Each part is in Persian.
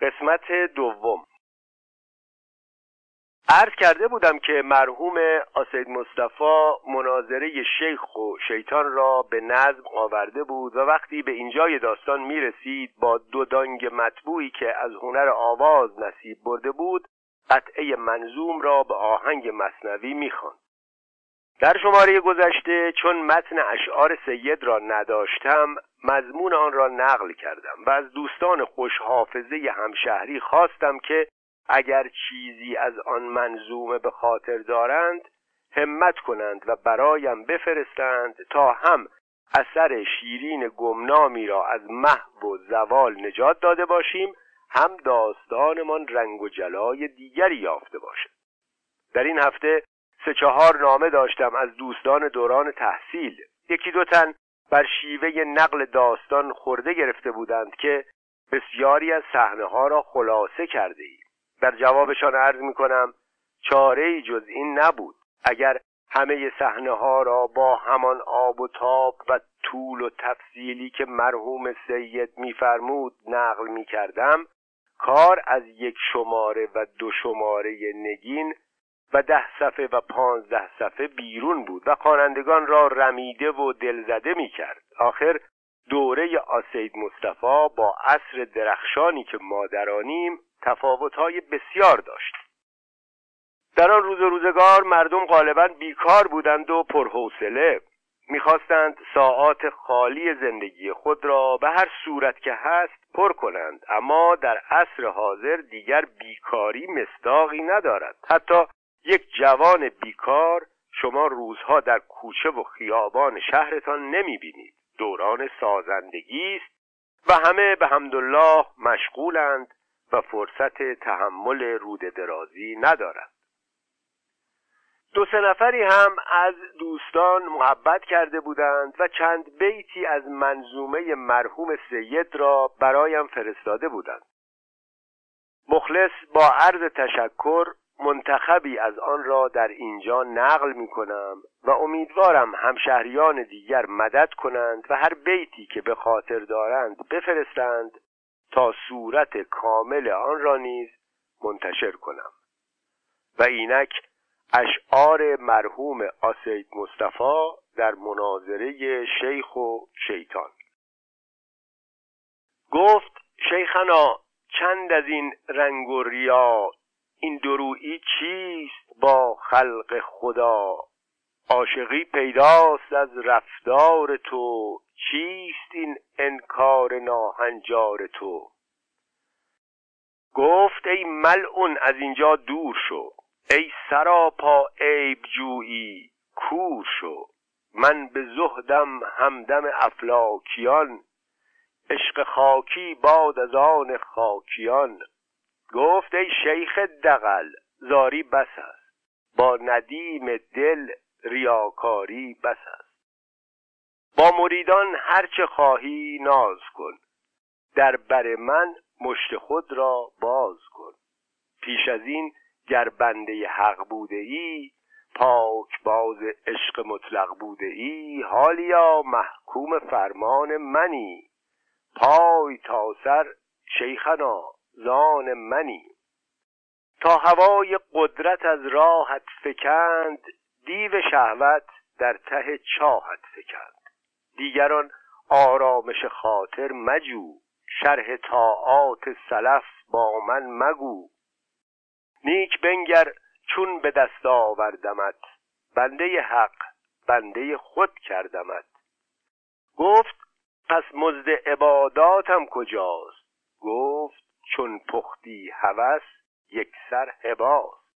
قسمت دوم. عرض کرده بودم که مرحوم آسید مصطفی مناظره شیخ و شیطان را به نظم آورده بود و وقتی به اینجای داستان می رسید با دو دانگ مطبوعی که از هنر آواز نصیب برده بود قطعه منظوم را به آهنگ مصنوی می‌خواند. در شماره گذشته چون متن اشعار سید را نداشتم مضمون آن را نقل کردم و از دوستان خوش حافظه همشهری خواستم که اگر چیزی از آن منظومه به خاطر دارند همت کنند و برایم بفرستند تا هم اثر شیرین گمنامی را از محو و زوال نجات داده باشیم هم داستانمان رنگ و جلای دیگری یافته باشد. در این هفته سه چهار نامه داشتم از دوستان دوران تحصیل. یکی دو تن بر شیوه نقل داستان خورده گرفته بودند که بسیاری از صحنه ها را خلاصه کرده ایم در جوابشان عرض می کنم چاره ای جز این نبود. اگر همه صحنه ها را با همان آب و تاب و طول و تفصیلی که مرحوم سید میفرمود نقل می کردم کار از یک شماره و دو شماره نگین و ده صفحه و پانزده صفحه بیرون بود و خوانندگان را رمیده و دلزده می کرد آخر دوره آسید مصطفی با عصر درخشانی که ما درانیم تفاوتهای بسیار داشت. در آن روز روزگار مردم غالبا بیکار بودند و پرحوصله. می‌خواستند ساعات خالی زندگی خود را به هر صورت که هست پر کنند اما در عصر حاضر دیگر بیکاری مستاقی ندارد. حتی یک جوان بیکار شما روزها در کوچه و خیابان شهرتان نمی‌بینید. دوران سازندگی است و همه به حمدالله مشغولند و فرصت تحمل رود درازی ندارند دو سه نفری هم از دوستان محبت کرده بودند و چند بیتی از منظومه مرحوم سید را برایم فرستاده بودند. مخلص با عرض تشکر منتخبی از آن را در اینجا نقل می کنم و امیدوارم همشهریان دیگر مدد کنند و هر بیتی که به خاطر دارند بفرستند تا صورت کامل آن را نیز منتشر کنم. و اینک اشعار مرحوم آسید مصطفی در مناظره شیخ و شیطان. گفت شیخنا چند از این رنگ و ریا این درویی چیست با خلق خدا؟ عاشقی پیداست از رفتار تو. چیست این انکار ناهنجار تو؟ گفت ای ملعون از اینجا دور شو. ای سراپا عیب جویی کور شو. من به زهدم همدم افلاکیان. عشق خاکی باد از آن خاکیان. گفت ای شیخ دقل زاری بس است. با ندیم دل ریاکاری بس است. با مریدان هرچه خواهی ناز کن. در بر من مشت خود را باز کن. پیش از این گر بنده حق بوده ای پاک باز عشق مطلق بوده ای حالیا محکوم فرمان منی. پای تا سر شیخنا. زان منی. تا هوای قدرت از راحت فکند دیو شهوت در ته چاهت فکند. دیگران آرامش خاطر مجو شرح طاعات سلف با من مگو. نیک بنگر چون به دست آوردمت بنده حق بنده خود کردمت. گفت پس مزد عباداتم کجاست؟ گفت چون پختی هوس یک سر هباست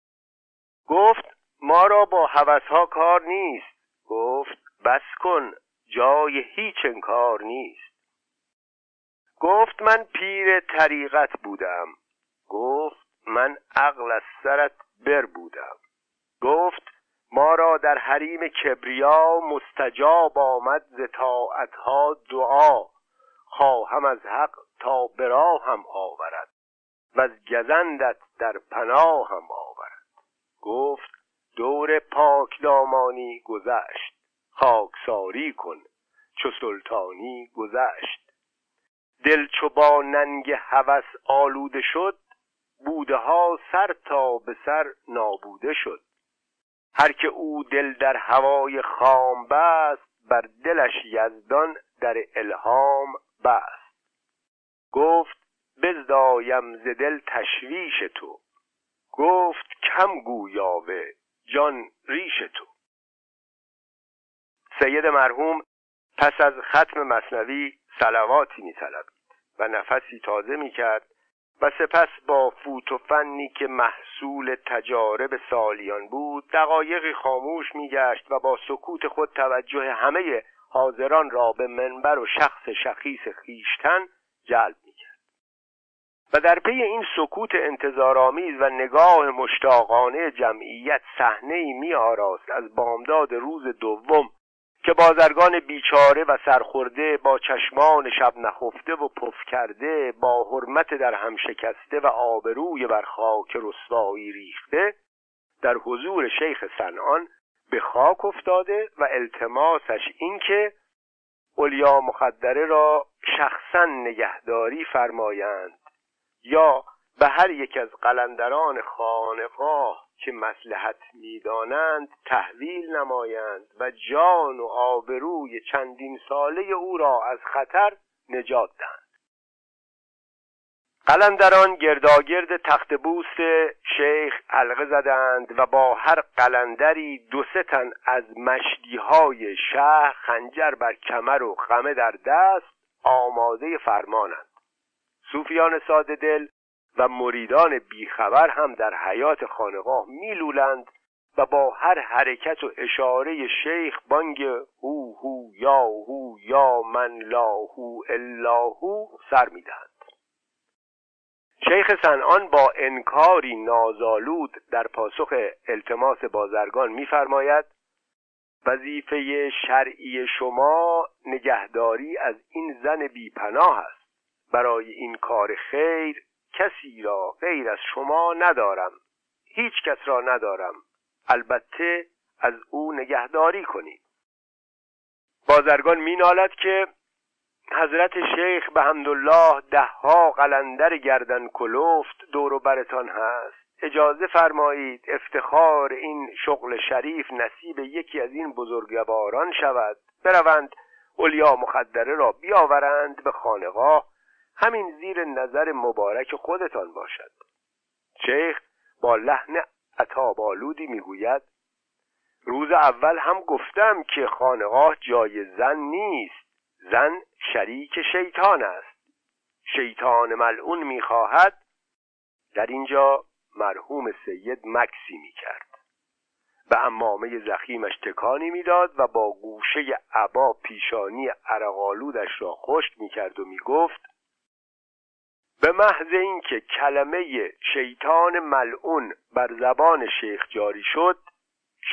گفت ما را با هوسها کار نیست. گفت بس کن جای هیچ انکار نیست. گفت من پیر طریقت بودم. گفت من عقل از سرت بر بودم. گفت ما را در حریم کبریا مستجاب آمد ز طاعتها دعا. خواهم از حق تا براه هم آورد و از گزندت در هم آورد. گفت دور پاک دامانی گذشت خاکساری کن چو سلطانی گذشت. دل چو با ننگ هوس آلوده شد بوده ها سر تا به سر نابوده شد. هر که او دل در هوای خام بست بر دلش یزدان در الهام بست. گفت بزدایم ز دل تشویش تو. گفت کم گویاوه جان ریش تو. سید مرحوم پس از ختم مصنوی سلواتی میطلبید و نفسی تازه می‌کرد و سپس با فوت و فنی که محصول تجارب سالیان بود دقایقی خاموش میگشت و با سکوت خود توجه همه حاضران را به منبر و شخص شخیص خیشتن جلب و در پی این سکوت انتظارآمیز و نگاه مشتاقانه جمعیت صحنه می آراست از بامداد روز دوم که بازرگان بیچاره و سرخورده با چشمان شب نخفته و پف کرده با حرمت در هم شکسته و آبروی بر خاک رسوایی ریخته در حضور شیخ سنان به خاک افتاده و التماسش این که اولیا مخدره را شخصا نگهداری فرمایند. یا به هر یک از قلندران خانقاه که مسلحت می‌دانند تحویل نمایند و جان و آبروی چندین ساله او را از خطر نجات دهند. قلندران گرداگرد تخت بوس شیخ حلقه زدند و با هر قلندری دو سه تن از مشدیهای شهر خنجر بر کمر و خمه در دست آماده فرمانند. صوفیان ساده دل و مریدان بیخبر هم در حیات خانقاه میلولند و با هر حرکت و اشاره شیخ بانگ هو هو یا هو یا من لا هو الا هو سر می‌دهند. شیخ سنان با انکاری نازالود در پاسخ التماس بازرگان میفرماید وظیفه شرعی شما نگهداری از این زن بیپناه است. برای این کار خیر کسی را غیر از شما ندارم. هیچ کس را ندارم. البته از او نگهداری کنید. بازرگان مینالد که حضرت شیخ به حمدالله دهها قلندر گردن کلفت دور و برتان هست. اجازه فرمایید افتخار این شغل شریف نصیب یکی از این بزرگواران شود. بروند اولیا مخدره را بیاورند به خانقاه همین زیر نظر مبارک خودتان باشد. شیخ با لحن عطابالودی می‌گوید روز اول هم گفتم که خانقاه جای زن نیست. زن شریک شیطان است. شیطان ملعون می‌خواهد در اینجا مرحوم سید مکسی می‌کرد. به امامه زخیمش تکانی می‌داد و با گوشه عبا پیشانی عرقالودش را خشک می‌کرد و می‌گفت به محض اینکه کلمه شیطان ملعون بر زبان شیخ جاری شد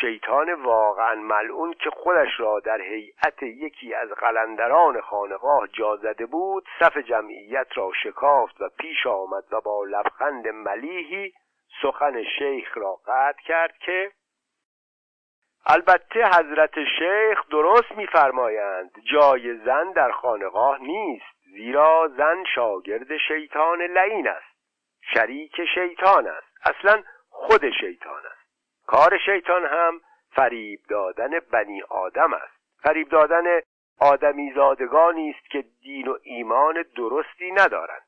شیطان واقعا ملعون که خودش را در هیئت یکی از قلندران خانقاه جا زده بود صف جمعیت را شکافت و پیش آمد و با لبخند ملیحی سخن شیخ را قطع کرد که البته حضرت شیخ درست میفرمایند جای زن در خانقاه نیست. زیرا زن شاگرد شیطان لعین است. شریک شیطان است. اصلا خود شیطان است. کار شیطان هم فریب دادن بنی آدم است. فریب دادن آدمی زادگانی است که دین و ایمان درستی ندارند.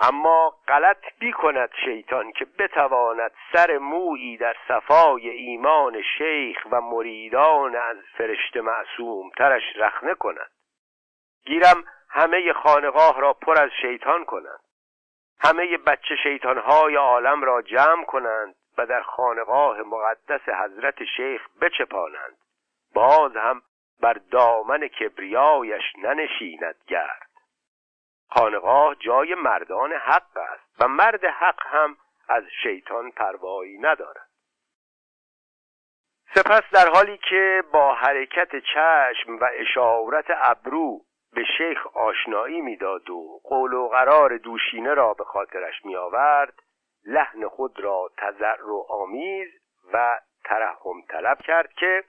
اما غلط بی کند شیطان که بتواند سر مویی در صفای ایمان شیخ و مریدان از فرشته معصوم ترش رخنه کند. گیرم همه خانقاه را پر از شیطان کنند. همه بچه شیطانهای عالم را جمع کنند و در خانقاه مقدس حضرت شیخ بچپانند. باز هم بر دامن کبریایش ننشیند گرد. خانقاه جای مردان حق است و مرد حق هم از شیطان پروایی ندارد. سپس در حالی که با حرکت چشم و اشارت ابرو به شیخ آشنایی می‌داد و قول و قرار دوشینه را به خاطرش می آورد لحن خود را تذر و آمیز و ترحم طلب کرد که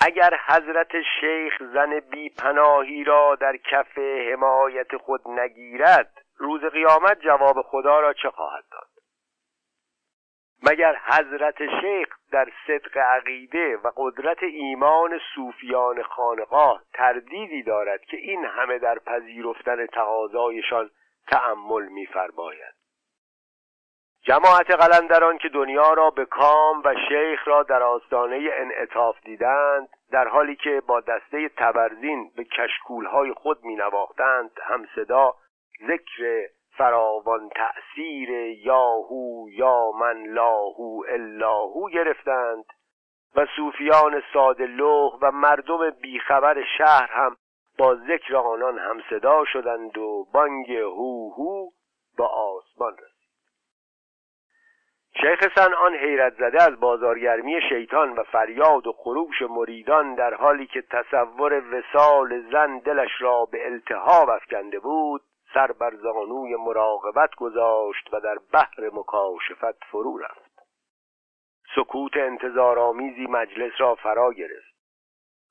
اگر حضرت شیخ زن بی پناهی را در کف حمایت خود نگیرد روز قیامت جواب خدا را چه خواهد داد؟ مگر حضرت شیخ در صدق عقیده و قدرت ایمان صوفیان خانقاه تردیدی دارد که این همه در پذیرفتن تقاضایشان تأمل می‌فرماید؟ جماعت قلندران که دنیا را به کام و شیخ را در آستانه انعطاف دیدند در حالی که با دسته تبرزین به کشکولهای خود می نواختند همصدا ذکر فراوان تأثیر یاهو یا من لاهو اللاهو گرفتند و صوفیان ساده لوح و مردم بیخبر شهر هم با ذکر آنان همصدا شدند و بانگ هو هو با آسمان رسید. شیخ سنان حیرت زده از بازارگرمی شیطان و فریاد و خروش مریدان در حالی که تصور وسال زن دلش را به التهاب افکنده بود سر بر زانوی مراقبت گذاشت و در بحر مکاشفت فرو رفت. سکوت انتظارآمیزی مجلس را فرا گرفت.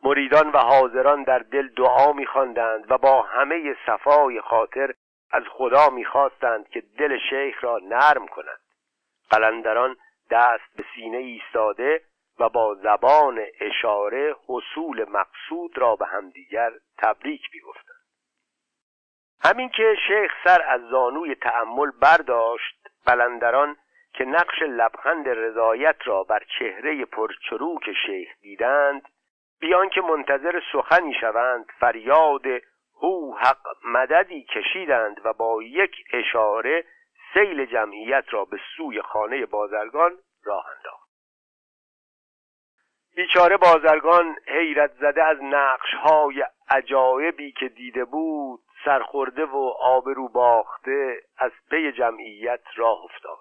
مریدان و حاضران در دل دعا میخواندند و با همه صفای خاطر از خدا می‌خواستند که دل شیخ را نرم کند قلندران دست به سینه ایستاده و با زبان اشاره حصول مقصود را به همدیگر تبریک می‌گفتند. همین که شیخ سر از زانوی تأمل برداشت قلندران که نقش لبخند رضایت را بر چهره پرچروک شیخ دیدند بیان که منتظر سخنی شوند فریاد هو حق مددی کشیدند و با یک اشاره سیل جمعیت را به سوی خانه بازرگان راه انداخت. بیچاره بازرگان حیرت زده از نقش های عجایبی که دیده بود سرخورده و آبرو باخته از پی جمعیت راه افتاد.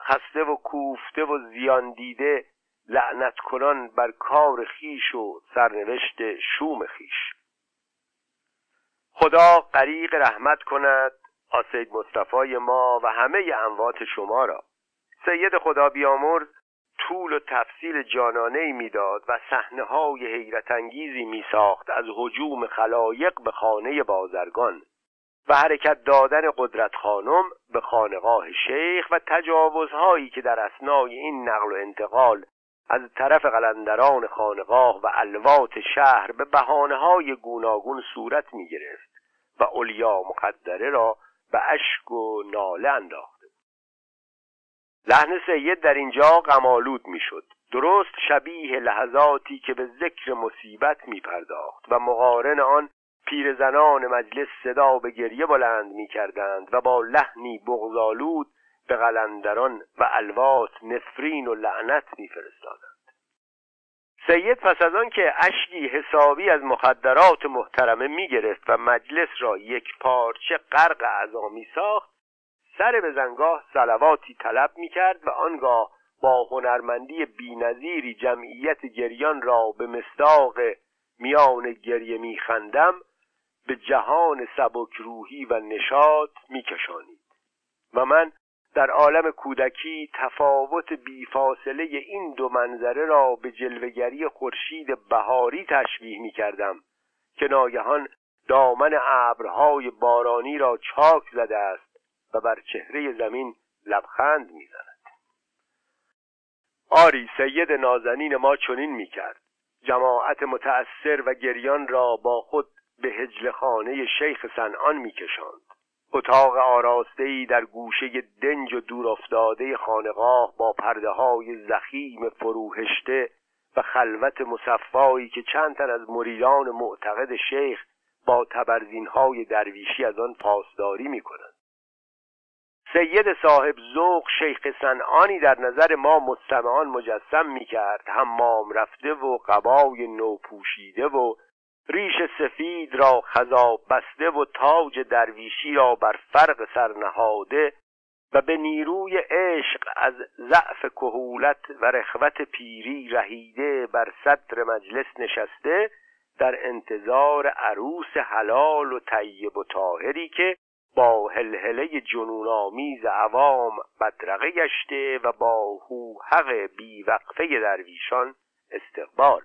خسته و کوفته و زیان دیده لعنت کنان بر کار خیش و سرنوشت شوم خیش. خدا غریق رحمت کند آسید مصطفی ما و همه اموات شما را. سید خدا بیامرز طول و تفصیل جانانه می‌داد و صحنه های حیرت انگیزی می ساخت از حجوم خلایق به خانه بازرگان و حرکت دادن قدرت خانم به خانقاه شیخ و تجاوزهایی که در اسنای این نقل و انتقال از طرف قلندران خانقاه و الوات شهر به بحانه های گوناگون صورت می گرفت و اولیا مقدره را به اشک و ناله انداخته لحن سید در اینجا غمالود می‌شد درست شبیه لحظاتی که به ذکر مصیبت می پرداخت و مقارن آن پیرزنان مجلس صدا به گریه بلند می کردند و با لحنی بغزالود به قلندران و الوات نفرین و لعنت می فرستادند. سید پس از آن که اشکی حسابی از مخدرات محترمه می گرفت و مجلس را یک پارچه غرق می ساخت سر به زنگاه سلواتی طلب می کرد و آنگاه با هنرمندی بینظیری جمعیت گریان را به مصداق میان گریه میخندم به جهان سبک روحی و نشاط میکشانید. و من در عالم کودکی تفاوت بیفاصله این دو منظره را به جلوگری خورشید بهاری تشبیه می کردم که ناگهان دامن ابرهای بارانی را چاک زده است. و بر چهره زمین لبخند می‌زند. آری سید نازنین ما چنین می‌کرد. جماعت متأثر و گریان را با خود به هجل خانه شیخ سنان میکشاند. اتاق آراسته در گوشه دنج و دور افتاده خانقاه با پرده های زخیم فروهشته و خلوت مصفایی که چند تن از مریدان معتقد شیخ با تبرزین های درویشی از آن پاسداری می کنند. سید صاحب ذوق شیخ سنعانی در نظر ما مستمعان مجسم می کرد حمام رفته و قبای نو پوشیده و ریش سفید را خذاب بسته و تاج درویشی را بر فرق سرنهاده و به نیروی عشق از ضعف کهولت و رخوت پیری رهیده بر صدر مجلس نشسته در انتظار عروس حلال و طیب و طاهری که با هلهله جنونآمیز عوام بدرقه گشته و با هوحق بیوقفه درویشان استقبال.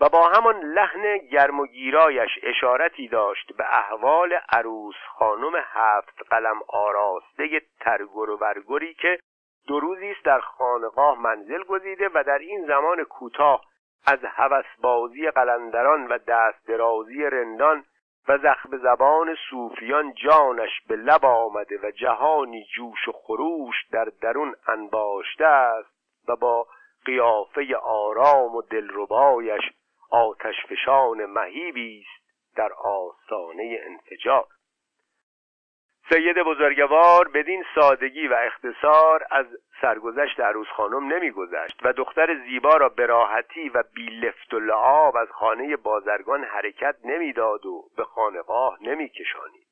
و با همان لحن گرم و گیرایش اشارتی داشت به احوال عروس خانم هفت قلم آراسته ترگر و برگری که دو روزی است در خانقاه منزل گزیده و در این زمان کوتاه از هوسبازی قلندران و دست درازی رندان و زخم زبان صوفیان جانش به لب آمده و جهانی جوش و خروش در درون انباشته است و با قیافه آرام و دلربایش آتش فشان مهیبی است در آستانه انفجار. سید بزرگوار بدین سادگی و اختصار از سرگذشت عروس خانم نمیگذشت و دختر زیبا را به راحتی و بی لفت و لعاب از خانه بازرگان حرکت نمی‌داد و به خانقاه نمیکشانید.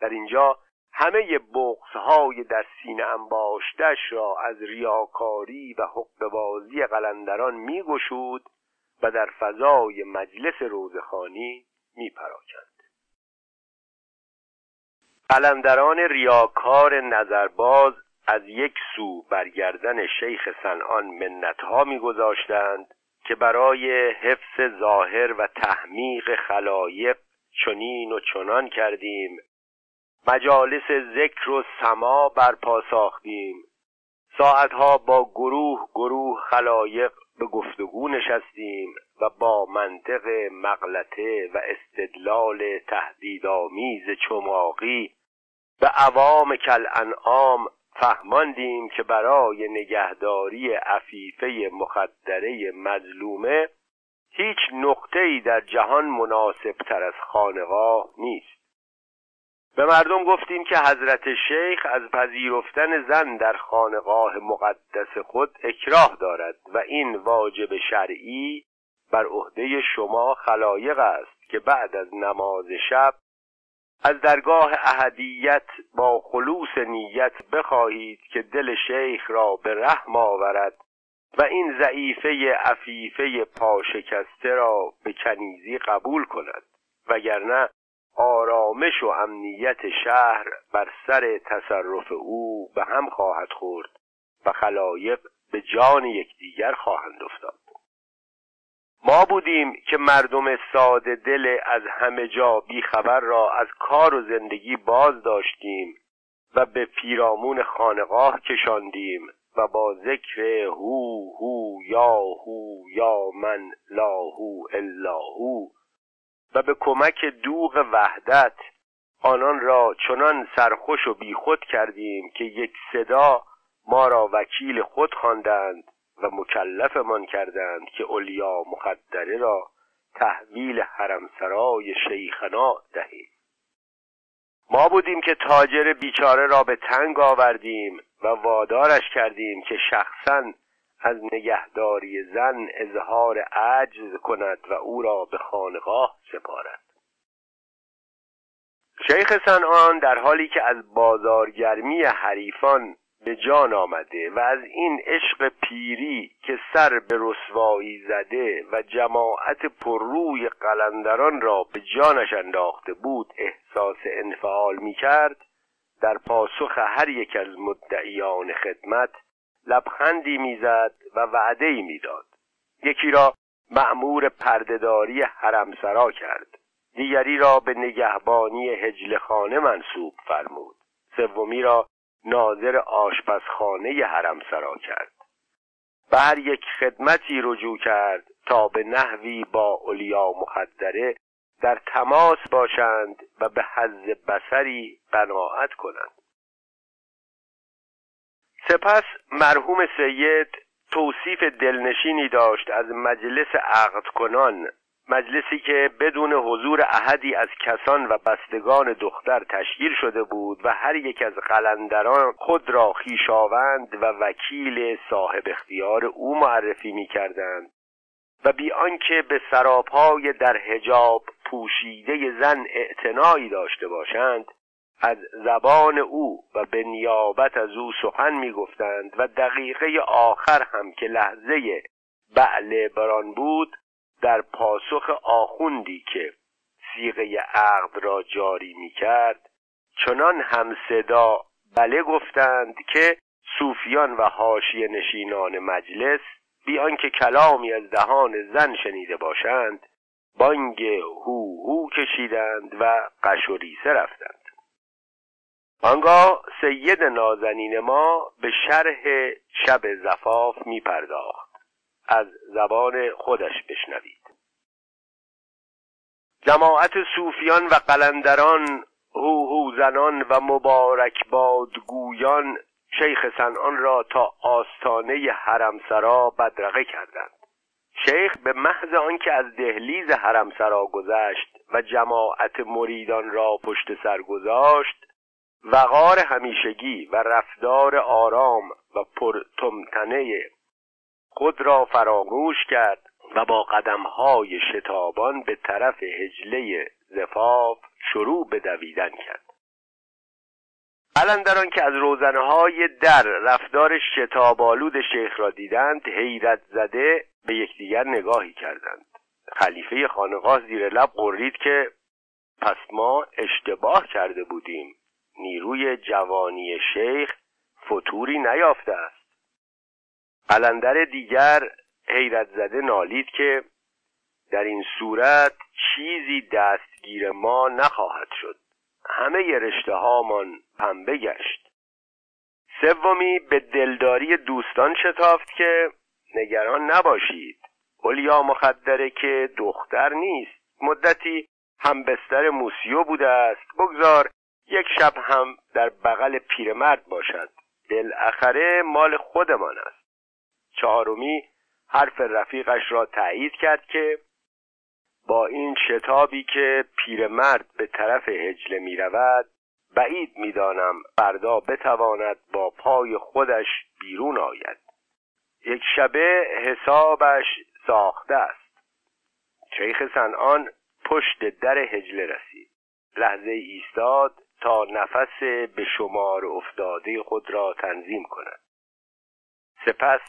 در اینجا همه بغزهای در سینه انباشتش را از ریاکاری و حق بازی قلندران میگشود و در فضای مجلس روزخانی میپراکند. قلندران ریاکار نظرباز از یک سو برگردن شیخ سنان منتها میگذاشتند که برای حفظ ظاهر و تحمیق خلایق چنین و چنان کردیم. مجالس ذکر و سما برپا ساختیم. ساعتها با گروه گروه خلایق به گفتگو نشستیم و با منطق مغلطه و استدلال تهدیدآمیز چماقی به عوام کل انعام فهماندیم که برای نگهداری عفیفه مخدره مظلومه هیچ ای در جهان مناسب تر از خانقاه نیست. به مردم گفتیم که حضرت شیخ از پذیرفتن زن در خانقاه مقدس خود اکراه دارد و این واجب شرعی بر عهده شما خلایق است که بعد از نماز شب از درگاه اهدیت با خلوص نیت بخواهید که دل شیخ را به رحم آورد و این ضعیفه عفیفه پاشکسته را به کنیزی قبول کند وگرنه آرامش و امنیت شهر بر سر تصرف او به هم خواهد خورد و خلایق به جان یکدیگر خواهند افتاد. ما بودیم که مردم ساده دل از همه جا بیخبر را از کار و زندگی باز داشتیم و به پیرامون خانقاه کشاندیم و با ذکر هو هو یا هو یا من لا هو الا هو و به کمک دوغ وحدت آنان را چنان سرخوش و بیخود کردیم که یک صدا ما را وکیل خود خواندند و مکلفمان کردند که اولیا مقدره را تحویل حرمسرای شیخنا دهیم. ما بودیم که تاجر بیچاره را به تنگ آوردیم و وادارش کردیم که شخصا از نگهداری زن اظهار عجز کند و او را به خانقاه سپارد. شیخ سنان در حالی که از بازارگرمی حریفان به جان آمده و از این عشق پیری که سر به رسوایی زده و جماعت پرروی قلندران را به جانش انداخته بود احساس انفعال می کرد در پاسخ هر یک از مدعیان خدمت لبخندی می‌زد و وعده ای می‌داد. یکی را مأمور پردهداری حرمسرا کرد دیگری را به نگهبانی هجلخانه منصوب فرمود. سومی را ناظر آشپزخانه حرم سرا کرد. به هر یک خدمتی رجوع کرد تا به نحوی با اولیا مخدره در تماس باشند و به حز بسری قناعت کنند. سپس مرحوم سید توصیف دلنشینی داشت از مجلس عقد کنان مجلسی که بدون حضور احدی از کسان و بستگان دختر تشکیل شده بود و هر یک از قلندران خود را خیشاوند و وکیل صاحب اختیار او معرفی می کردند و بی آنکه به سراپای در حجاب پوشیده زن اعتنایی داشته باشند از زبان او و به نیابت از او سخن می‌گفتند و دقیقه آخر هم که لحظه بعل بران بود در پاسخ آخوندی که سیغه عقد را جاری می کرد چنان هم صدا بله گفتند که صوفیان و حاشیه نشینان مجلس بیان که کلامی از دهان زن شنیده باشند بانگ هو هو کشیدند و قشوریسه رفتند. آنگاه سید نازنین ما به شرح شب زفاف می پرداخت از زبان خودش بشنوید. جماعت صوفیان و قلندران هو هو زنان و مبارک بادگویان شیخ سنان را تا آستانه حرمسرا بدرقه کردند. شیخ به محض آنکه از دهلیز حرمسرا گذشت و جماعت مریدان را پشت سر گذاشت وقار همیشگی و رفتار آرام و پرتمتنه خود را فراموش کرد و با قدمهای شتابان به طرف هجله زفاف شروع به دویدن کرد. قلندران که از روزنهای در رفتار شتابالود شیخ را دیدند حیرت زده به یکدیگر نگاهی کردند. خلیفه خانقاه زیر لب قرید که پس ما اشتباه کرده بودیم. نیروی جوانی شیخ فتوری نیافته است. قلندر دیگر حیرت زده نالید که در این صورت چیزی دستگیر ما نخواهد شد. همه رشته هامان پنبه گشت. سومی به دلداری دوستان شتافت که نگران نباشید. اولیا مخدره که دختر نیست. مدتی هم بستر موسیو بوده است. بگذار یک شب هم در بغل پیرمرد باشد. بالاخره مال خودمان است. چهارمی حرف رفیقش را تایید کرد که با این شتابی که پیرمرد به طرف هجله می رود بعید می‌دانم فردا بتواند با پای خودش بیرون آید. یک شبه حسابش ساخته است. شیخ سنان پشت در هجله رسید. لحظه ایستاد تا نفس به شمار افتاده خود را تنظیم کند. سپس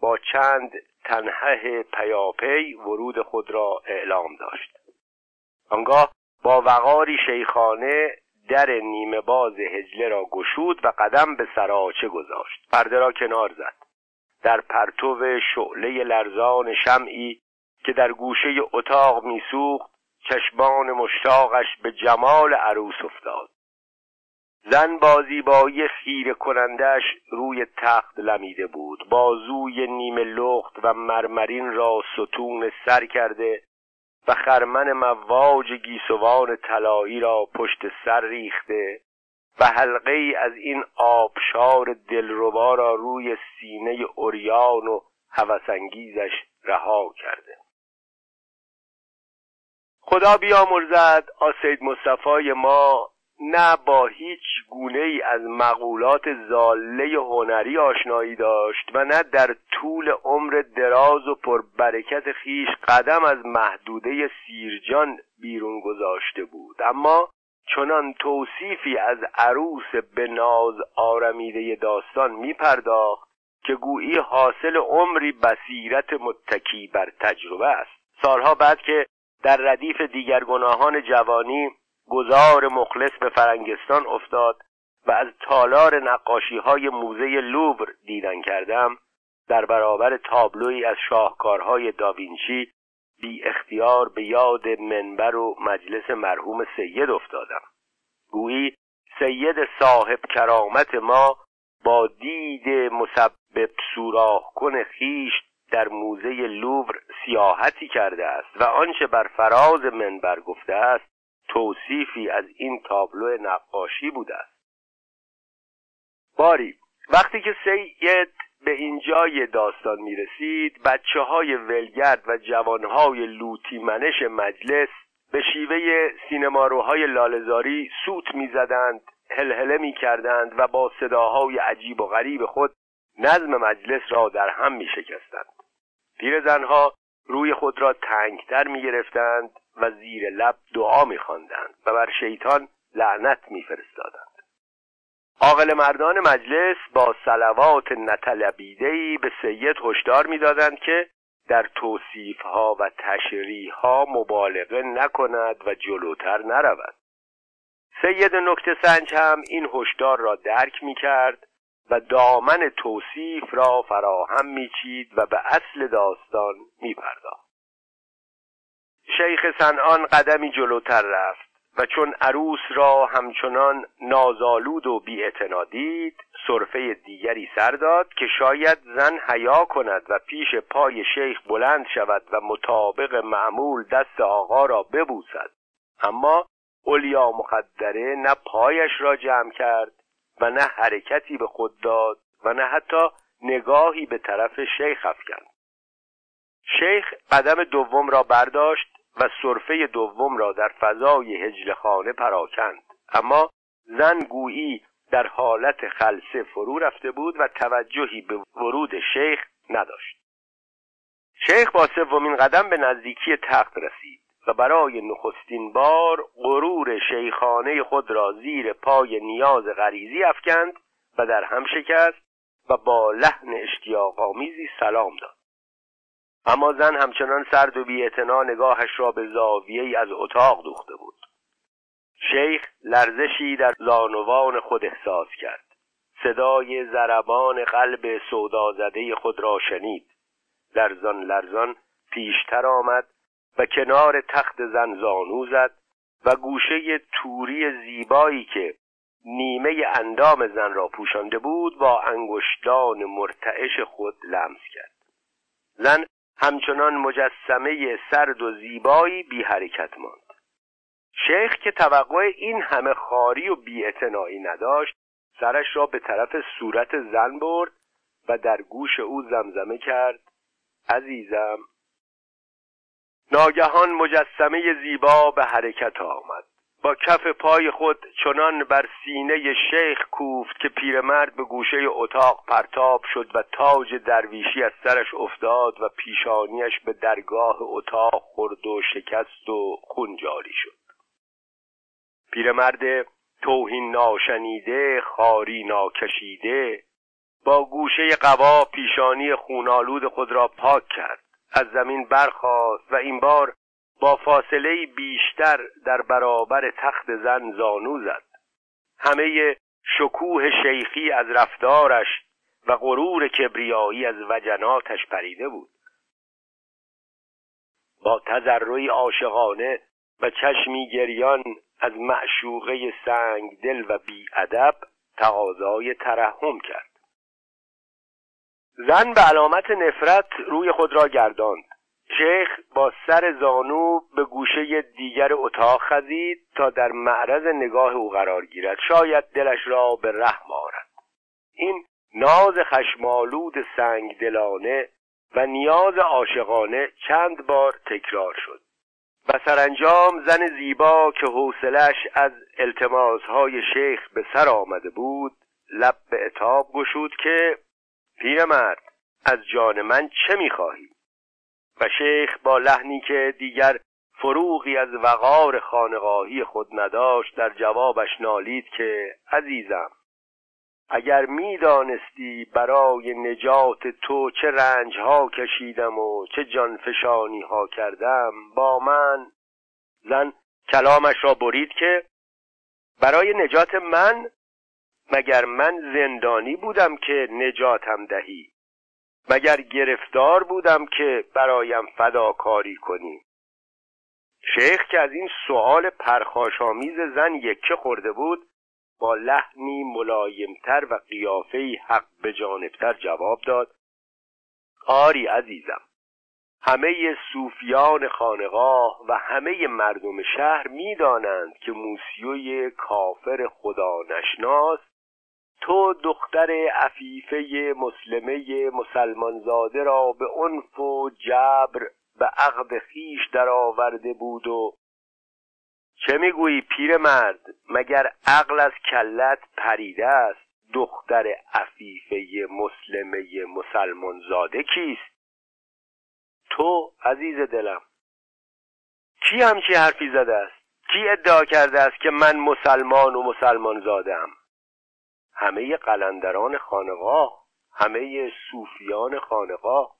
با چند تنهه پیاپی ورود خود را اعلام داشت. آنگاه با وقاری شیخانه در نیمه باز هجله را گشود و قدم به سراچه گذاشت. پرده را کنار زد. در پرتو شعله لرزان شمعی که در گوشه اتاق میسوخت چشمان مشتاقش به جمال عروس افتاد. زن با زیبایی خیره کنندش روی تخت لمیده بود. بازوی نیمه لخت و مرمرین را ستون سر کرده و خرمن مواج گیسوان طلایی را پشت سر ریخته و حلقه از این آبشار دلربا را روی سینه اوریان و هوسانگیزش رها کرده. خدا بیامرزد آسید مصطفی ما نه با هیچ گونه ای از مقولات زاله هنری آشنایی داشت و نه در طول عمر دراز و پربرکت خیش قدم از محدوده سیرجان بیرون گذاشته بود. اما چنان توصیفی از عروس به ناز آرمیده داستان می پرداخت که گویی حاصل عمری بصیرت متکی بر تجربه است. سالها بعد که در ردیف دیگر گناهان جوانی گذار مخلص به فرنگستان افتاد و از تالار نقاشی های موزه لوبر دیدن کردم در برابر تابلوی از شاهکارهای داوینچی بی اختیار به یاد منبر و مجلس مرحوم سید افتادم. گویی سید صاحب کرامت ما با دید مسبب سوراخ کن خیش در موزه لوور سیاحتی کرده است و آنچه بر فراز منبر گفته است توصیفی از این تابلو نقاشی بوده است. باری وقتی که سید به اینجای داستان می رسید بچه های ولگرد و جوانهای لوتی منش مجلس به شیوه سینماروهای لالزاری سوت می‌زدند هلهله می کردند و با صداهای عجیب و غریب خود نظم مجلس را در هم می شکستند پیرزنها روی خود را تنگتر می گرفتند و زیر لب دعا می خواندند و بر شیطان لعنت می فرستادند عاقل مردان مجلس با سلوات نطلبیدهی به سید هشدار می‌دادند که در توصیف ها و تشریح ها مبالغه نکند و جلوتر نرود. سید نکته سنج هم این هشدار را درک می کرد و دامن توصیف را فراهم میچید و به اصل داستان میپرداخت. شیخ سنان قدمی جلوتر رفت و چون عروس را همچنان نازالود و بیاعتنا دید صرفه دیگری سر داد که شاید زن حیا کند و پیش پای شیخ بلند شود و مطابق معمول دست آقا را ببوسد. اما اولیا مخدره نه پایش را جمع کرد و نه حرکتی به خود داد و نه حتی نگاهی به طرف شیخ افکند. شیخ قدم دوم را برداشت و صرفه دوم را در فضای هجل خانه پراکند. اما زن گویی در حالت خلصه فرو رفته بود و توجهی به ورود شیخ نداشت. شیخ با سومین قدم به نزدیکی تخت رسید و برای نخستین بار غرور شیخانه خود را زیر پای نیاز غریزی افکند و در هم شکست و با لحن اشتیاق آمیزی سلام داد. اما زن همچنان سرد و بیاعتنا نگاهش را به زاویه از اتاق دوخته بود. شیخ لرزشی در زانوان خود احساس کرد. صدای زربان قلب سودازده خود را شنید. لرزان لرزان پیشتر آمد و کنار تخت زن زانو زد و گوشه توری زیبایی که نیمه اندام زن را پوشانده بود با انگشتان مرتعش خود لمس کرد. زن همچنان مجسمه سرد و زیبایی بی حرکت ماند. شیخ که توقع این همه خاری و بیاعتنایی نداشت سرش را به طرف صورت زن برد و در گوش او زمزمه کرد. عزیزم ناگهان مجسمه زیبا به حرکت آمد. با کف پای خود چنان بر سینه شیخ کوفت که پیرمرد به گوشه اتاق پرتاب شد و تاج درویشی از سرش افتاد و پیشانیش به درگاه اتاق خورد و شکست و خون جاری شد. پیرمرد توهین ناشنیده خاری ناکشیده با گوشه قوا پیشانی خونالود خود را پاک کرد. از زمین برخاست و این بار با فاصله بیشتر در برابر تخت زن زانو زد. همه شکوه شیخی از رفتارش و غرور کبریایی از وجناتش پریده بود. با تذرعی عاشقانه و چشمی گریان از معشوقه سنگ دل و بیادب تقاضای ترحم کرد. زن به علامت نفرت روی خود را گرداند. شیخ با سر زانو به گوشه دیگر اتاق خزید تا در معرض نگاه او قرار گیرد. شاید دلش را به رحم آرد. این ناز خشمالود سنگ دلانه و نیاز عاشقانه چند بار تکرار شد و سرانجام زن زیبا که حوصلش از التماسهای شیخ به سر آمده بود لب به اتاب گشود که پیرمرد از جان من چه می‌خواهی؟ و شیخ با لحنی که دیگر فروغی از وقار خانقاهی خود نداشت در جوابش نالید که عزیزم اگر می‌دانستی برای نجات تو چه رنج ها کشیدم و چه جانفشانی ها کردم با من زن کلامش را برید که برای نجات من مگر من زندانی بودم که نجاتم دهی؟ مگر گرفتار بودم که برایم فداکاری کنی؟ شیخ که از این سؤال پرخاشآمیز زن یکه خورده بود با لحنی ملایمتر و قیافهی حق به جانبتر جواب داد آری عزیزم همه صوفیان خانقاه و همه مردم شهر می‌دانند که موسیوی کافر خدا نشناس تو دختر عفیفه مسلمه مسلمانزاده را به عنف و جبر به عقد خیش درآورده بود و چه می‌گویی پیرمرد مگر عقل از کلت پریده است؟ دختر عفیفه مسلمه مسلمانزاده کیست؟ تو عزیز دلم کی همچی حرفی زده است؟ کی ادعا کرده است که من مسلمان و مسلمان زادم همه قلندران خانقاه همه صوفیان خانقاه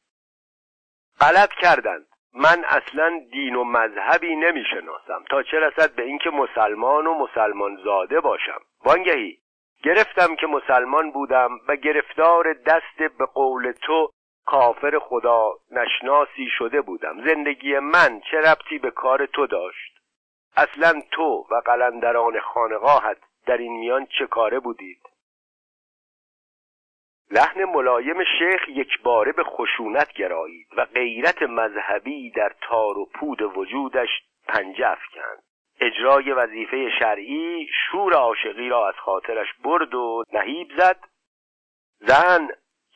غلط کردند. من اصلا دین و مذهبی نمی‌شناسم. تا چه رسد به اینکه مسلمان و مسلمان زاده باشم. وانگهی گرفتم که مسلمان بودم و گرفتار دست به قول تو کافر خدا نشناسی شده بودم. زندگی من چه ربطی به کار تو داشت؟ اصلا تو و قلندران خانقاهت در این میان چه کاره بودید؟ لحن ملایم شیخ یک باره به خشونت گرایید و غیرت مذهبی در تار و پود وجودش پنجه افکند. اجرای وظیفه شرعی شور عاشقی را از خاطرش برد و نهیب زد. زن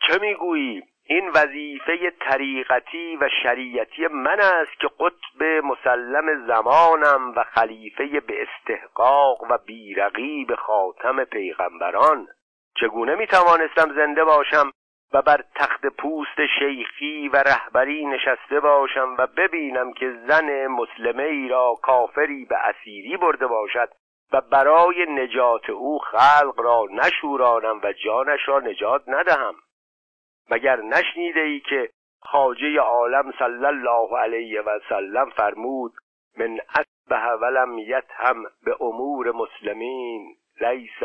چه می‌گویی؟ این وظیفه طریقتی و شریعتی من است که قطب مسلم زمانم و خلیفه به استحقاق و بیرقی به خاتم پیغمبران. چگونه می توانستم زنده باشم و بر تخت پوست شیخی و رهبری نشسته باشم و ببینم که زن مسلمه ای را کافری به اسیری برده باشد و برای نجات او خلق را نشورانم و جانش را نجات ندهم. مگر نشنیده ای که خاجه عالم صلی الله علیه و سلم فرمود من اصبح ولم یتهم به امور مسلمین لیس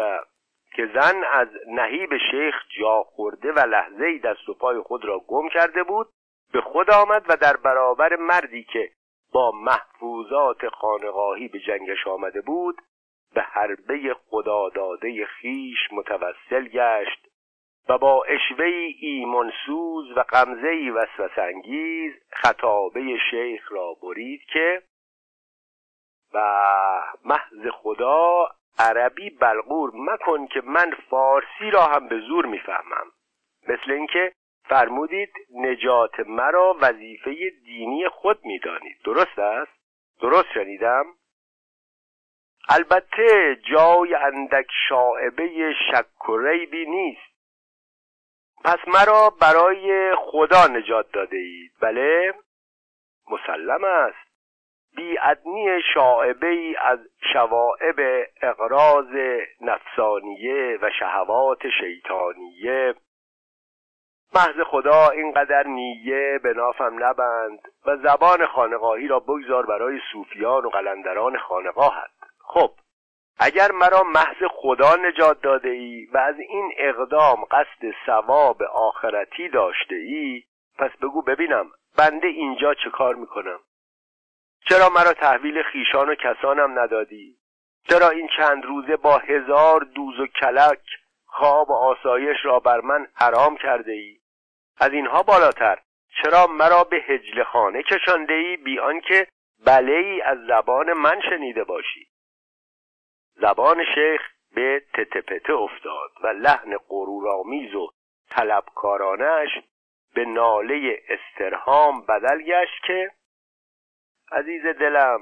که زن از نهیب شیخ جا خورده و لحظه دست و پای خود را گم کرده بود به خود آمد و در برابر مردی که با محفوظات خانقاهی به جنگش آمده بود به حربه خداداده خیش متوسل گشت و با اشوه ایمانسوز و قمزه وسوسانگیز خطابه شیخ را برید که و محض خدا عربی بلغور مکن که من فارسی را هم به زور می‌فهمم. مثل اینکه فرمودید نجات مرا وظیفه دینی خود می‌دانید. درست است؟ درست شنیدم؟ البته جای اندک شاعبه شک و ریبی نیست. پس مرا برای خدا نجات داده اید. بله؟ مسلم است. بیادنی شاعبه ای از شوائب اقراض نفسانیه و شهوات شیطانیه. محض خدا اینقدر نیه به نافم نبند و زبان خانقاهی را بگذار برای صوفیان و قلندران خانقاهت. خب اگر مرا محض خدا نجات داده ای و از این اقدام قصد ثواب آخرتی داشته ای پس بگو ببینم بنده اینجا چه کار می‌کنم. چرا مرا تحویل خیشان و کسانم ندادی؟ چرا این چند روزه با هزار دوز و کلک خواب و آسایش را بر من حرام کرده ای از اینها بالاتر چرا مرا به هجل خانه کشانده ای بی آنکه بله ای از زبان من شنیده باشی؟ زبان شیخ به تتپته افتاد و لحن غرورآمیز و طلبکارانش به ناله استرهام بدل گشت که عزیز دلم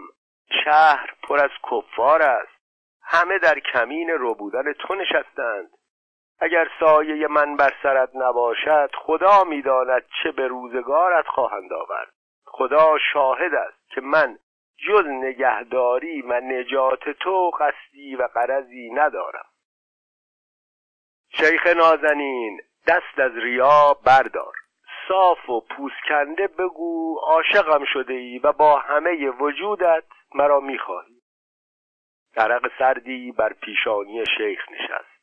شهر پر از کفار است. همه در کمین بودن تو نشستند. اگر سایه من بر سرت نباشد خدا می‌داند چه به روزگارت خواهند آورد. خدا شاهد است که من جز نگهداری و نجات تو قصدی و قرضی ندارم. شیخ نازنین دست از ریا بردار. صاف و پوسکنده بگو عاشقم شده ای و با همه وجودت مرا می‌خواهی. درق سردی بر پیشانی شیخ نشست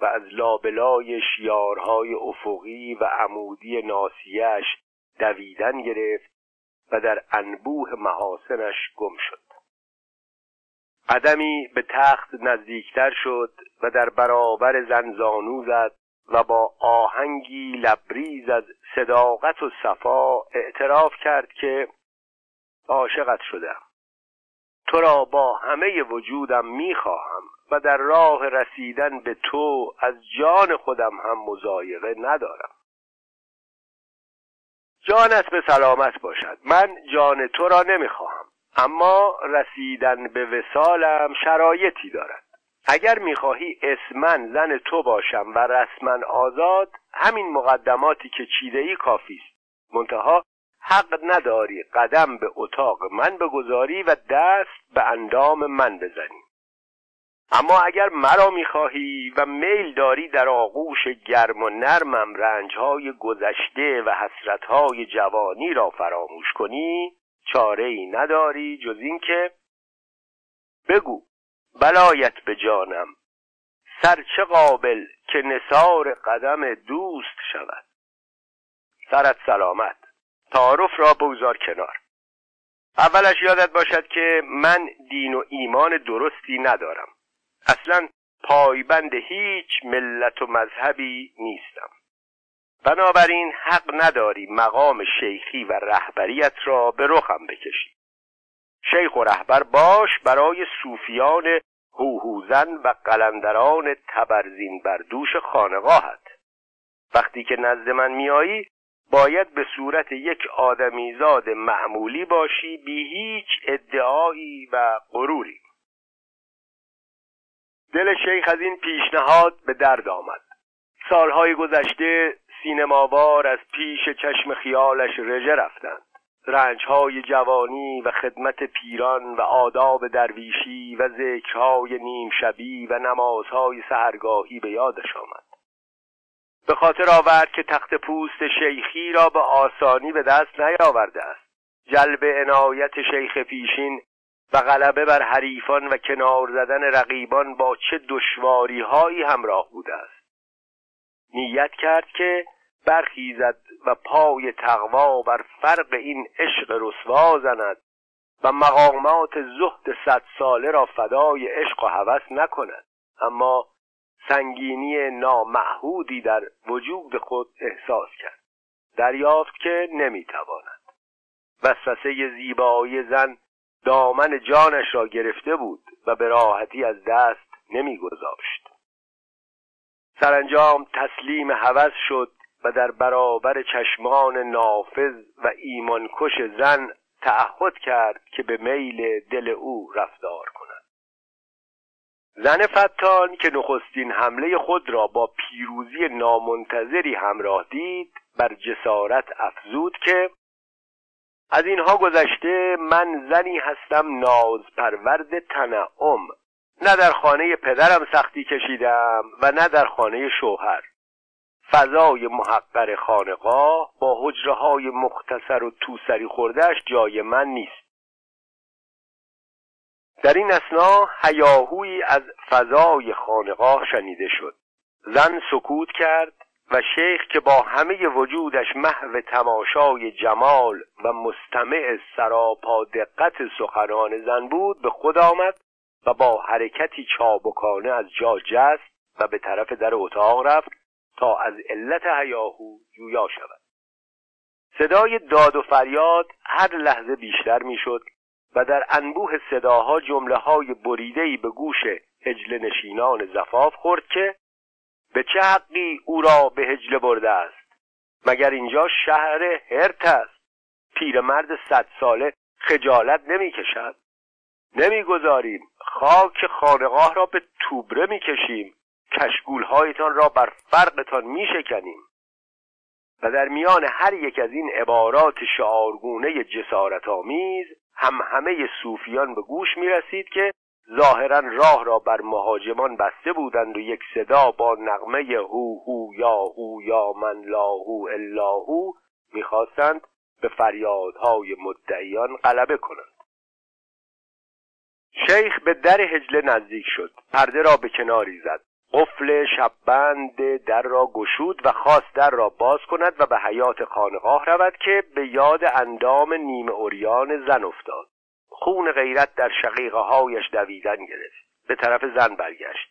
و از لابلای شیارهای افقی و عمودی ناسیش دویدن گرفت و در انبوه محاسنش گم شد. قدمی به تخت نزدیکتر شد و در برابر زنزانو زد و با آهنگی لبریز از صداقت و صفا اعتراف کرد که عاشقت شدم. تو را با همه وجودم می‌خواهم و در راه رسیدن به تو از جان خودم هم مزایقه ندارم. جانت به سلامت باشد. من جان تو را نمی‌خواهم اما رسیدن به وسالم شرایطی دارد. اگر می‌خواهی اسمن زن تو باشم و رسما آزاد همین مقدماتی که چیده ای کافی است. منتها حق نداری قدم به اتاق من بگذاری و دست به اندام من بزنی. اما اگر مرا می‌خواهی و میل داری در آغوش گرم و نرمم رنجهای گذشته و حسرتهای جوانی را فراموش کنی چاره ای نداری جز اینکه بگو بلایت به جانم. سرچه قابل که نصار قدم دوست شود؟ سرت سلامت. تعارف را بگذار کنار. اولش یادت باشد که من دین و ایمان درستی ندارم. اصلا پایبند هیچ ملت و مذهبی نیستم. بنابراین حق نداری مقام شیخی و رهبریت را به رخم بکشی. شیخ و رهبر باش برای صوفیان هوهوزن و قلندران تبرزین بر دوش خانقاهت. وقتی که نزد من میایی باید به صورت یک آدمیزاد معمولی باشی بی هیچ ادعایی و غروری. دل شیخ از این پیشنهاد به درد آمد. سالهای گذشته سینماوار از پیش چشم خیالش رژه رفتند. رنجهای جوانی و خدمت پیران و آداب درویشی و ذکرهای نیم شبی و نمازهای سهرگاهی به یادش آمد. به خاطر آورد که تخت پوست شیخی را به آسانی به دست نیاورده است. جلب عنایت شیخ پیشین و غلبه بر حریفان و کنار زدن رقیبان با چه دشواری هایی همراه بوده است. نیت کرد که برخیزد و پای تقوا بر فرق این عشق رسوا زند و مقامات زهد صد ساله را فدای عشق و هوس نکند. اما سنگینی نامعهودی در وجود خود احساس کرد. دریافت که نمی‌تواند. وسوسه زیبایی زن دامن جانش را گرفته بود و به راحتی از دست نمیگذاشت. سرانجام تسلیم هوس شد و در برابر چشمان نافذ و ایمانکش زن تعهد کرد که به میل دل او رفتار کند. زن فتان که نخستین حمله خود را با پیروزی نامنتظری همراه دید بر جسارت افزود که از اینها گذشته من زنی هستم ناز پرورد تنعم. نه در خانه پدرم سختی کشیدم و نه در خانه شوهر. فضای محقر خانقاه با حجره های مختصر و توسری خوردهش جای من نیست. در این اسنا هیاهویی از فضای خانقاه شنیده شد. زن سکوت کرد و شیخ که با همه وجودش محو تماشای جمال و مستمع سراپا دقت سخنان زن بود به خود آمد و با حرکتی چابکانه از جا جست و به طرف در اتاق رفت. تا از علت هیاهو جویا شود. صدای داد و فریاد هر لحظه بیشتر می‌شد و در انبوه صداها جمله های بریدهی به گوش هجل نشینان زفاف خورد که به چه حقی او را به هجله برده است؟ مگر اینجا شهر هرت است؟ پیرمرد صد ساله خجالت نمی کشد نمی‌گذاریم خاک خانقاه را به توبره می‌کشیم. کشگولهایتان را بر فرقتان میشکنیم. و در میان هر یک از این عبارات شعارگونه جسارت آمیز هم همه صوفیان به گوش می رسید که ظاهرا راه را بر مهاجمان بسته بودند و یک صدا با نغمه هو هو یا هو یا من لا هو الا هو می‌خواستند به فریادهای مدعیان غلبه کنند. شیخ به در هجله نزدیک شد پرده را به کناری زد. قفل شببند در را گشود و خواست در را باز کند و به حیات خانقاه رود که به یاد اندام نیمه اوریان زن افتاد. خون غیرت در شقیقه هایش دویدن گرفت. به طرف زن برگشت.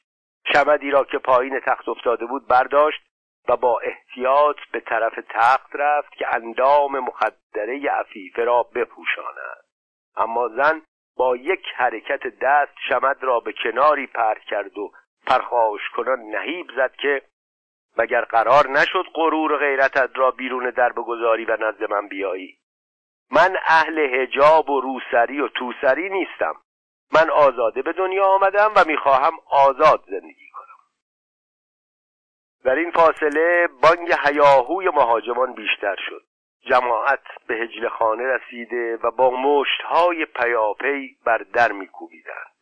شمدی را که پایین تخت افتاده بود برداشت و با احتیاط به طرف تخت رفت که اندام مخدره عفیفه را بپوشاند. اما زن با یک حرکت دست شمد را به کناری پرت کرد و پرخاش کنان نهیب زد که مگر قرار نشد غرور غیرتت را بیرون در بگذاری و نزد من بیایی. من اهل هجاب و روسری و توسری نیستم. من آزاده به دنیا آمدم و می‌خواهم آزاد زندگی کنم. در این فاصله بانگ هیاهوی مهاجمان بیشتر شد. جماعت به هجل خانه رسیده و با مشتهای پیاپی بر در میکوبیدند.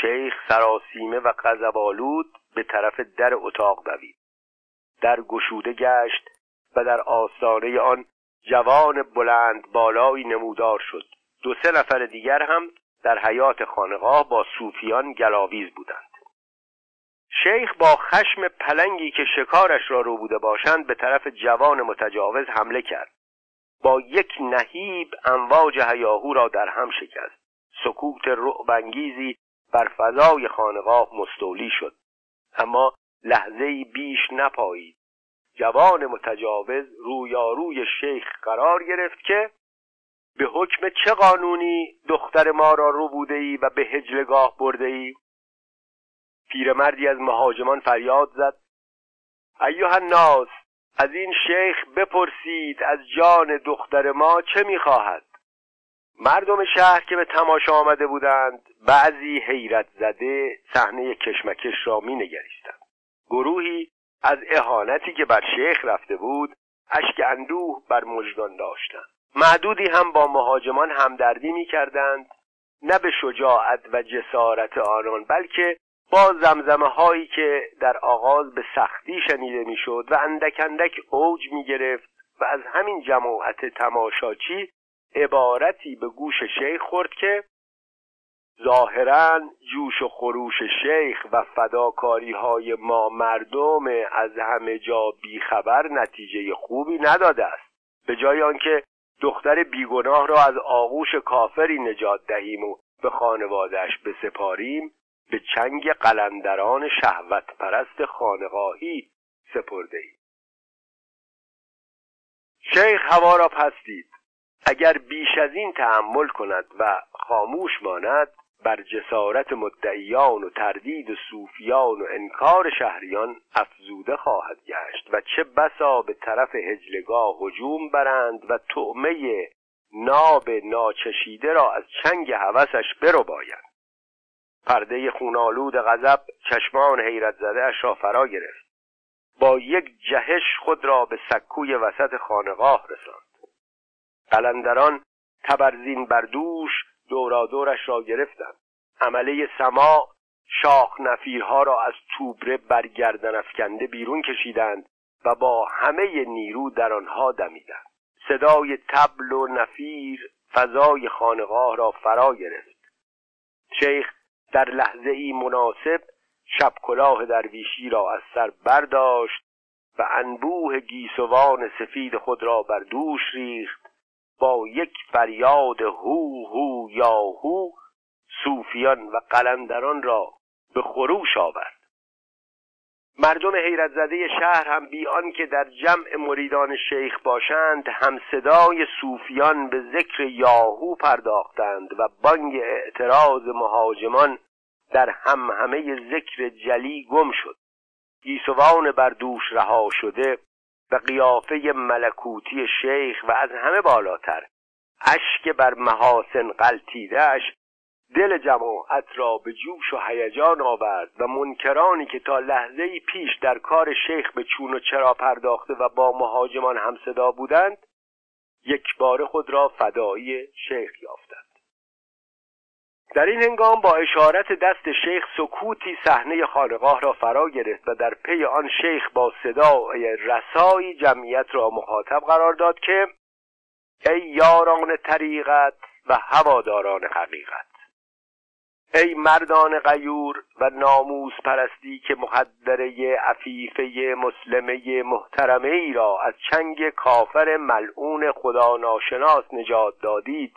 شیخ سراسیمه و قذبالود به طرف در اتاق دوید. در گشوده گشت و در آستانه آن جوان بلند بالایی نمودار شد. دو سه نفر دیگر هم در حیات خانقاه با صوفیان گلاویز بودند. شیخ با خشم پلنگی که شکارش را رو بوده باشند به طرف جوان متجاوز حمله کرد. با یک نهیب امواج هیاهو را در هم شکست. سکوت رعبانگیزی بر فضای خانقاه مستولی شد. اما لحظه بیش نپایید. جوان متجاوز رویاروی شیخ قرار گرفت که به حکم چه قانونی دختر ما را رو بوده ای و به هجلگاه برده ای پیرمردی از مهاجمان فریاد زد. ایوه الناس از این شیخ بپرسید از جان دختر ما چه می‌خواهد؟ مردم شهر که به تماشا آمده بودند بعضی حیرت زده صحنه کشمکش را می نگریستند گروهی از اهانتی که بر شیخ رفته بود اشک اندوه بر مجدان داشتند. معدودی هم با مهاجمان همدردی می کردند نه به شجاعت و جسارت آنان بلکه با زمزمه هایی که در آغاز به سختی شنیده می‌شد و اندک اندک اوج می گرفت و از همین جماعت تماشاچی عبارتی به گوش شیخ خورد که ظاهرا جوش و خروش شیخ و فداکاری های ما مردم از همه جا بیخبر نتیجه خوبی نداده است. به جای آنکه دختر بیگناه را از آغوش کافری نجات دهیم و به خانوادهش بسپاریم به چنگ قلندران شهوت پرست خانقاهی سپرده ایم شیخ هوا را پس دید اگر بیش از این تحمل کند و خاموش ماند بر جسارت مدعیان و تردید صوفیان و انکار شهریان افزوده خواهد گشت و چه بسا به طرف هجلگاه هجوم برند و طعمه ناب ناچشیده را از چنگ هوسش برو باید پرده خونالود غضب چشمان حیرت زده اش را فرا گرفت. با یک جهش خود را به سکوی وسط خانقاه رساند. قلندران تبرزین بردوش دورادورش را گرفتند. عمله سما شاخ نفیرها را از توبره برگردن افکنده بیرون کشیدند و با همه نیرو در آنها دمیدند. صدای تبل و نفیر فضای خانقاه را فرا گرفت. شیخ در لحظه ای مناسب شب کلاه درویشی را از سر برداشت و انبوه گیسوان سفید خود را بر دوش ریخت با یک فریاد هو هو یا هو صوفیان و قلندران را به خروش آورد. مردم حیرت زده شهر هم بی که در جمع مریدان شیخ باشند هم صدای صوفیان به ذکر یاهو پرداختند و بانگ اعتراض مهاجمان در هم همه ذکر جلی گم شد. گیسوان بر دوش رها شده و قیافه ملکوتی شیخ و از همه بالاتر. اشک بر محاسن قلتیدهش دل جماعت را به جوش و هیجان آورد و منکرانی که تا لحظه پیش در کار شیخ به چون و چرا پرداخته و با مهاجمان همصدا بودند یک بار خود را فدایی شیخ یافتند. در این هنگام با اشارت دست شیخ سکوتی صحنه خانقاه را فرا گرفت و در پی آن شیخ با صدای رسایی جمعیت را مخاطب قرار داد که ای یاران طریقت و هواداران حقیقت ای مردان غیور و ناموس پرستی که مخدره عفیفه مسلمه محترمه ای را از چنگ کافر ملعون خدا ناشناس نجات دادید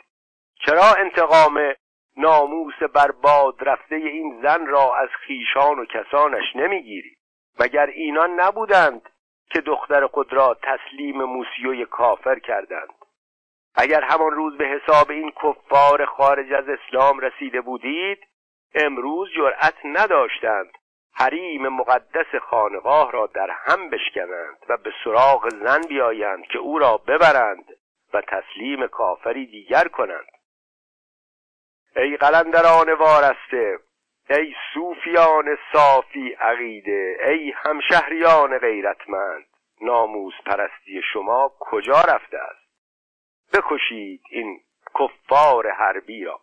چرا انتقام ناموس برباد رفته این زن را از خیشان و کسانش نمی‌گیرید مگر اینان نبودند که دختر خود را تسلیم موسیوی کافر کردند؟ اگر همان روز به حساب این کفار خارج از اسلام رسیده بودید امروز جرأت نداشتند حریم مقدس خانقاه را در هم بشکنند و به سراغ زن بیایند که او را ببرند و تسلیم کافری دیگر کنند. ای قلندران وارسته ای صوفیان صافی عقیده ای همشهریان غیرتمند ناموز پرستی شما کجا رفته است؟ بکشید این کفار حربی را.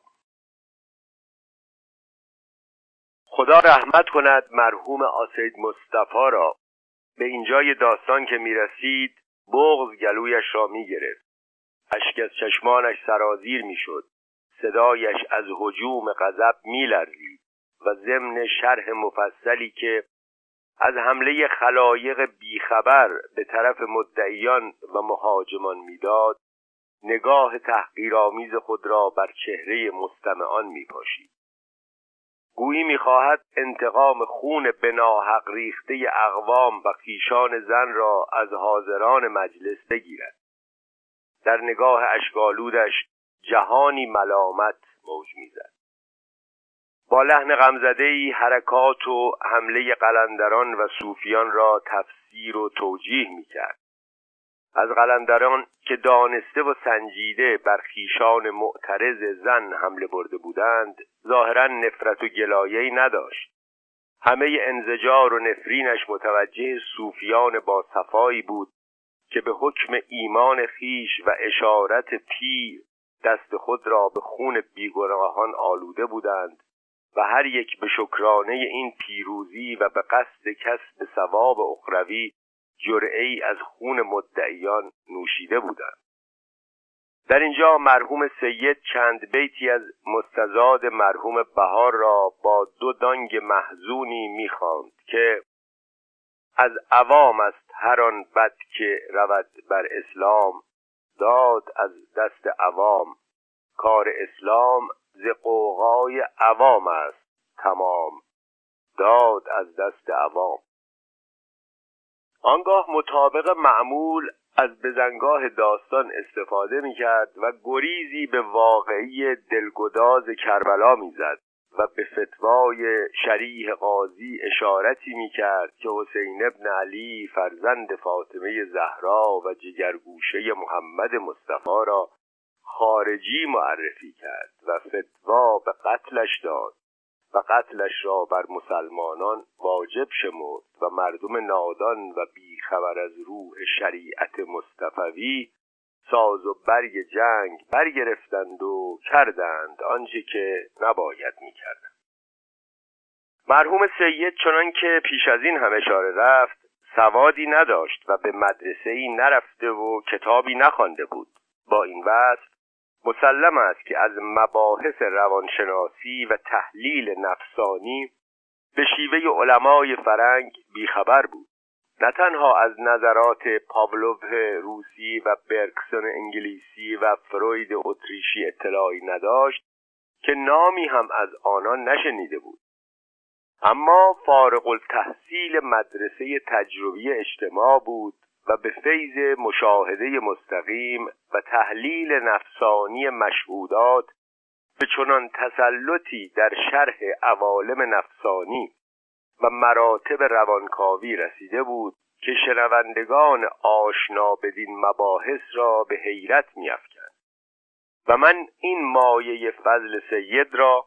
خدا رحمت کند مرحوم آسید مصطفی را. به اینجای داستان که می‌رسید بغض گلویش را می‌گرفت. اشک از چشمانش سرازیر می‌شد. صدایش از حجوم غضب میلرزید و ضمن شرح مفصلی که از حمله خلایق بیخبر به طرف مدعیان و مهاجمان می‌داد نگاه تحقیرآمیز خود را بر چهره مستمعان میپاشید. گویی می‌خواهد انتقام خون بناحق ریخته اقوام و خیشان زن را از حاضران مجلس بگیرد. در نگاه اشکالودش جهانی ملامت موج می‌زد. با لحن غمزدهای حرکات و حمله قلندران و صوفیان را تفسیر و توجیه می‌کرد. از قلندران که دانسته و سنجیده بر خیشان معترض زن حمله برده بودند ظاهرا نفرت و گلایه‌ای نداشت. همه انزجار و نفرینش متوجه صوفیان با صفایی بود که به حکم ایمان خیش و اشارت پیر دست خود را به خون بیگناهان آلوده بودند و هر یک به شکرانه این پیروزی و به قصد کسب ثواب اخروی جرعی از خون مدعیان نوشیده بودند. در اینجا مرحوم سید چند بیتی از مستزاد مرحوم بهار را با دو دانگ محزونی می‌خواند که از عوام است هر آن بد که رود بر اسلام داد از دست عوام. کار اسلام ز قوقای عوام است. تمام. داد از دست عوام. آنگاه مطابق معمول از بزنگاه داستان استفاده می کرد و گریزی به واقعی دلگداز کربلا می‌زد. و به فتوای شریح قاضی اشارتی می کرد که حسین ابن علی فرزند فاطمه زهرا و جگرگوشه محمد مصطفی را خارجی معرفی کرد و فتوا به قتلش داد و قتلش را بر مسلمانان واجب شمرد و مردم نادان و بیخبر از روح شریعت مصطفوی ساز و برگ جنگ برگرفتند و کردند آنچه که نباید می‌کردند. مرحوم سید چنان که پیش از این هم اشاره رفت سوادی نداشت و به مدرسه ای نرفته و کتابی نخوانده بود. با این وصف مسلم است که از مباحث روانشناسی و تحلیل نفسانی به شیوه علمای فرنگ بیخبر بود. نه تنها از نظرات پاولوف روسی و برکسون انگلیسی و فروید اتریشی اطلاعی نداشت که نامی هم از آنان نشنیده بود. اما فارغ التحصیل مدرسه تجربی اجتماع بود و به فیض مشاهده مستقیم و تحلیل نفسانی مشهودات به چنان تسلطی در شرح عوالم نفسانی و مراتب روانکاوی رسیده بود که شنوندگان آشنا بدین مباحث را به حیرت میافکند. و من این مایه فضل سید را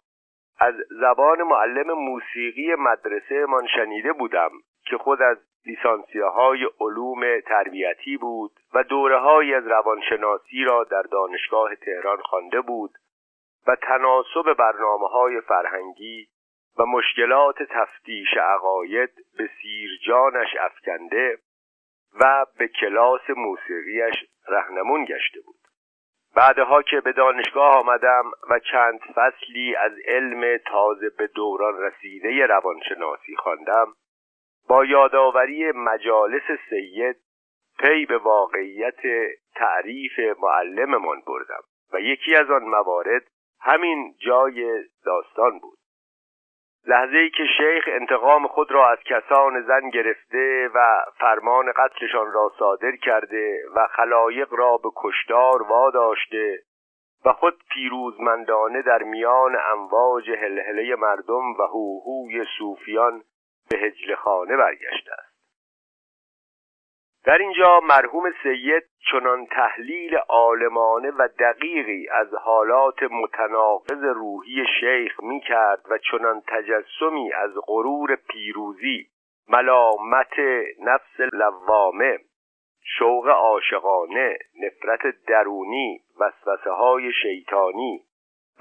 از زبان معلم موسیقی مدرسه من شنیده بودم که خود از لیسانسیاهای علوم تربیتی بود و دوره از روانشناسی را در دانشگاه تهران خوانده بود و تناسب برنامه های فرهنگی و مشکلات تفتیش عقاید به سیرجانش افکنده و به کلاس موسیقیش رهنمون گشته بود. بعدها که به دانشگاه آمدم و چند فصلی از علم تازه به دوران رسیده روانشناسی خواندم با یادآوری مجالس سید پی به واقعیت تعریف معلممان بردم و یکی از آن موارد همین جای داستان بود. لحظه ای که شیخ انتقام خود را از کسان زن گرفته و فرمان قتلشان را صادر کرده و خلایق را به کشتار واداشته و خود پیروزمندانه در میان امواج هلهله مردم و هوهوی صوفیان به هجل خانه برگشته است. در اینجا مرحوم سید چنان تحلیل عالمانه و دقیقی از حالات متناقض روحی شیخ می کرد و چنان تجسمی از غرور پیروزی ملامت نفس لوامه شوق عاشقانه نفرت درونی وسوسه های شیطانی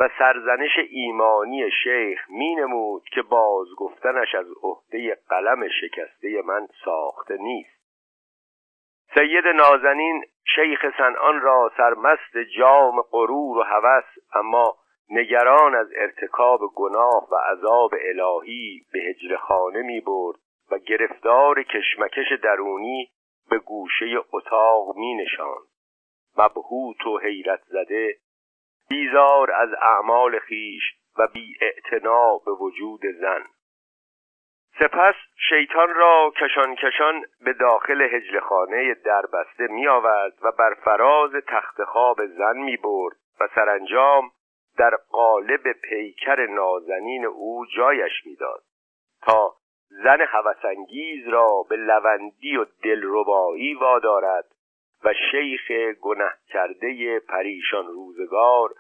و سرزنش ایمانی شیخ می نمود که بازگفتنش از عهده قلم شکسته من ساخته نیست. سید نازنین شیخ سنان را سرمست جام غرور و هوس اما نگران از ارتکاب گناه و عذاب الهی به هجر خانه می برد و گرفتار کشمکش درونی به گوشه اتاق می نشان مبهوت و حیرت زده بیزار از اعمال خیش و بی به وجود زن. سپس شیطان را کشان کشان به داخل هجلخانه دربسته می آورد و بر فراز تخت خواب زن می برد و سرانجام در قالب پیکر نازنین او جایش می‌داد تا زن هوسانگیز را به لوندی و دلربایی وادارد و شیخ گنه کرده پریشان روزگار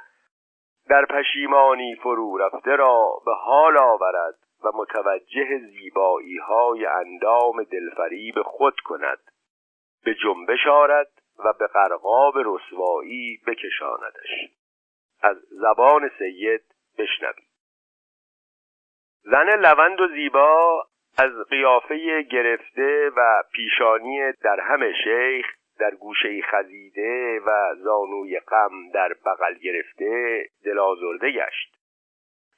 در پشیمانی فرو رفته را به حال آورد. و متوجه زیبایی های اندام دلفریب خود کند. به جنبش آرد و به قرقاب رسوایی بکشاندش. از زبان سید بشنوید زن لوند و زیبا از قیافه گرفته و پیشانی در همه شیخ در گوشه خزیده و زانوی غم در بغل گرفته دلازرده گشت.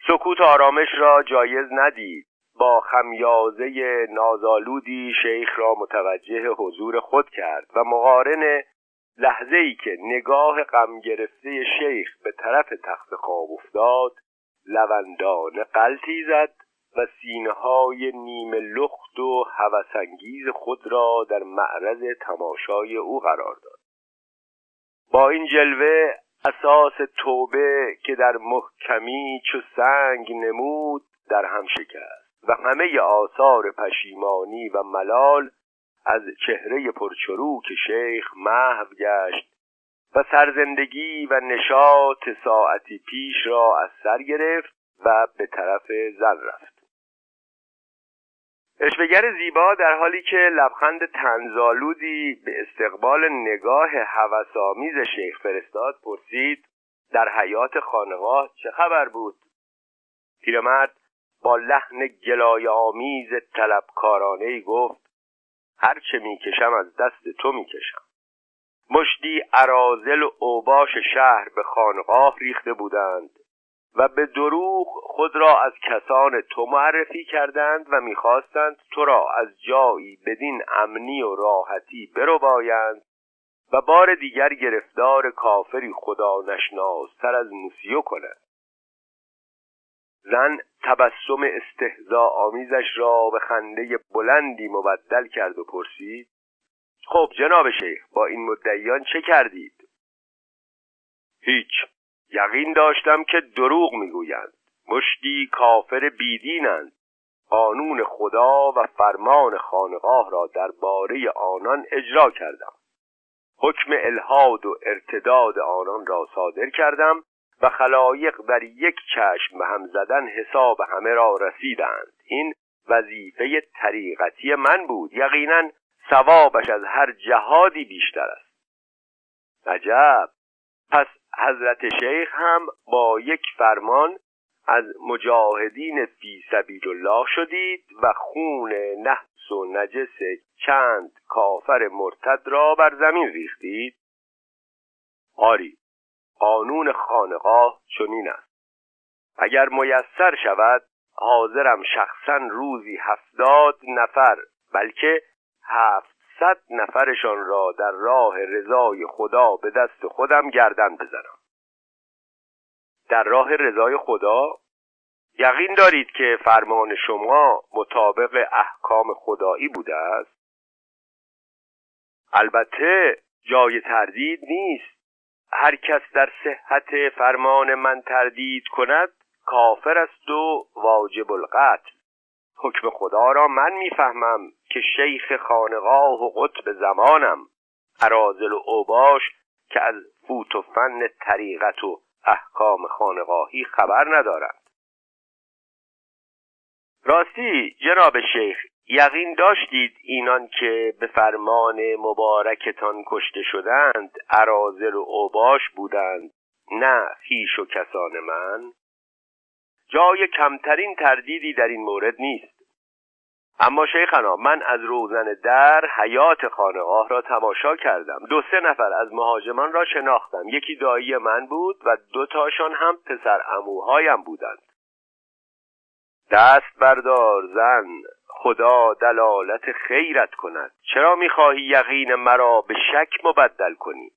سکوت آرامش را جایز ندید. با خمیازه نازالودی شیخ را متوجه حضور خود کرد و مقارن لحظه ای که نگاه غم گرفته شیخ به طرف تخت خواب افتاد لوندان قلتی زد و سینه های نیمه لخت و هوسانگیز خود را در معرض تماشای او قرار داد. با این جلوه اساس توبه که در محکمی چو سنگ نمود در هم شکست. و همه آثار پشیمانی و ملال از چهره پرچروک شیخ محو گشت و سرزندگی و نشاط ساعتی پیش را از سر گرفت و به طرف زن رفت. اشبگر زیبا در حالی که لبخند تنزالودی به استقبال نگاه هوسآمیز شیخ فرستاد پرسید در حیات خانقاه چه خبر بود؟ پیرمرد با لحن گلای آمیز طلبکارانه گفت هر چه می‌کشم از دست تو می‌کشم. مشتی عرازل و اوباش شهر به خانقاه ریخته بودند. و به دروغ خود را از کسان تو معرفی کردند و می‌خواستند تو را از جایی بدین امنی و راحتی بایند و بار دیگر گرفتار کافری خدا نشناستر از موسیو کنند. زن تبسم استهزا آمیزش را به خنده بلندی مبدل کرد و پرسید خب جناب شیخ با این مدعیان چه کردید؟ هیچ. یقین داشتم که دروغ می‌گویند. مشتی کافر بیدینند. قانون خدا و فرمان خانقاه را درباره آنان اجرا کردم. حکم الهاد و ارتداد آنان را صادر کردم و خلایق در یک چشم به هم زدن حساب همه را رسیدند. این وظیفه طریقتی من بود. یقینا ثوابش از هر جهادی بیشتر است. عجب! پس حضرت شیخ هم با یک فرمان از مجاهدین فی سبیل الله شدید و خون نحس و نجس چند کافر مرتد را بر زمین ریختید. آری قانون خانقاه چنین است. اگر میسر شود حاضرم شخصا روزی هفتاد نفر بلکه هفتصد نفرشان را در راه رضای خدا به دست خودم گردن بزنم. در راه رضای خدا؟ یقین دارید که فرمان شما مطابق احکام خدایی بوده است؟ البته جای تردید نیست. هر کس در صحت فرمان من تردید کند کافر است و واجب القتل. حکم خدا را من می‌فهمم. که شیخ خانقاه و قطب زمانم عرازل و اوباش که از فوت و فن طریقت و احکام خانقاهی خبر ندارند. راستی جناب شیخ یقین داشتید اینان که به فرمان مبارکتان کشته شدند عرازل و اوباش بودند نه خیش و کسان من؟ جای کمترین تردیدی در این مورد نیست. اما شیخنا من از روزن در حیات خانقاه را تماشا کردم. دو سه نفر از مهاجمان را شناختم. یکی دایی من بود و دو تاشان هم پسر اموهایم بودند. دست بردار زن خدا دلالت خیرت کند. چرا می‌خواهی یقین مرا به شک مبدل کنی؟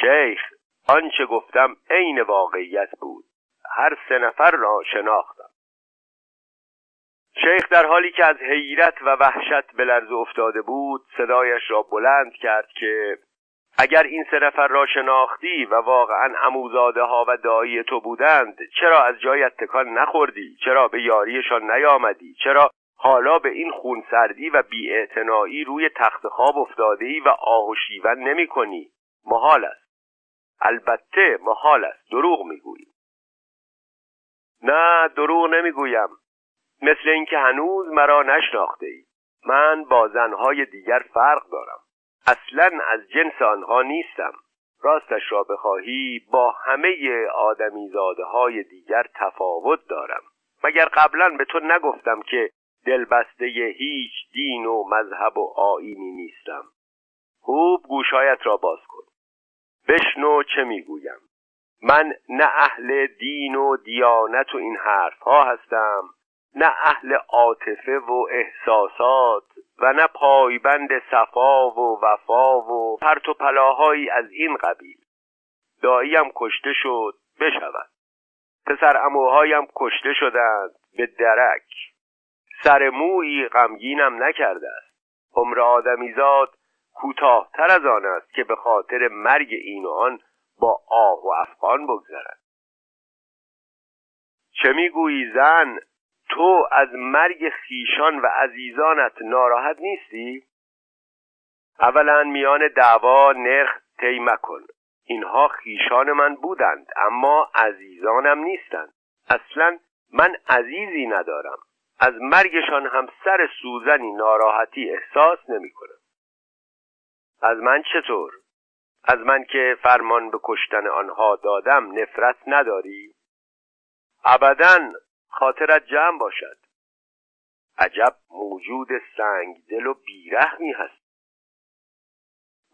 شیخ آنچه گفتم عین واقعیت بود. هر سه نفر را شناختم شیخ در حالی که از حیرت و وحشت به لرز افتاده بود صدایش را بلند کرد که اگر این سه نفر را شناختی و واقعا عموزاده ها و دایی تو بودند چرا از جایت تکان نخوردی؟ چرا به یاریشان نیامدی؟ چرا حالا به این خونسردی و بیاعتنایی روی تخت خواب افتاده ای و آه و شیون نمی کنی محال است. البته محال است. دروغ می‌گویی. نه دروغ نمی‌گویم. مثل اینکه هنوز مرا نشناخته ای. من با زنهای دیگر فرق دارم. اصلا از جنس آنها نیستم. راستش را بخواهی با همه آدمی زاده های دیگر تفاوت دارم. مگر قبلا به تو نگفتم که دلبسته هیچ دین و مذهب و آینی نیستم؟ خوب گوشایت را باز کن. بشنو چه می‌گویم. من نه اهل دین و دیانت و این حرف ها هستم. نه اهل عاطفه و احساسات و نه پایبند صفا و وفا و پرت و پلاهایی از این قبیل. داییم کشته شد بشود. پسر اموهایم کشته شدند به درک. سر مویی غمگینم نکرده است. عمر آدمیزاد کوتاهتر از آن است که به خاطر مرگ این و آن با آه و افغان بگذرد. چه می‌گویی زن؟ تو از مرگ خیشان و عزیزانت ناراحت نیستی؟ اولا میان دعوا نرخ طی مکن اینها خیشان من بودند اما عزیزانم نیستند اصلا من عزیزی ندارم از مرگشان هم سر سوزنی ناراحتی احساس نمی کنم از من چطور؟ از من که فرمان به کشتن آنها دادم نفرت نداری؟ ابدا خاطرت جمع باشد. عجب موجود سنگ دل و بیرحمی هست.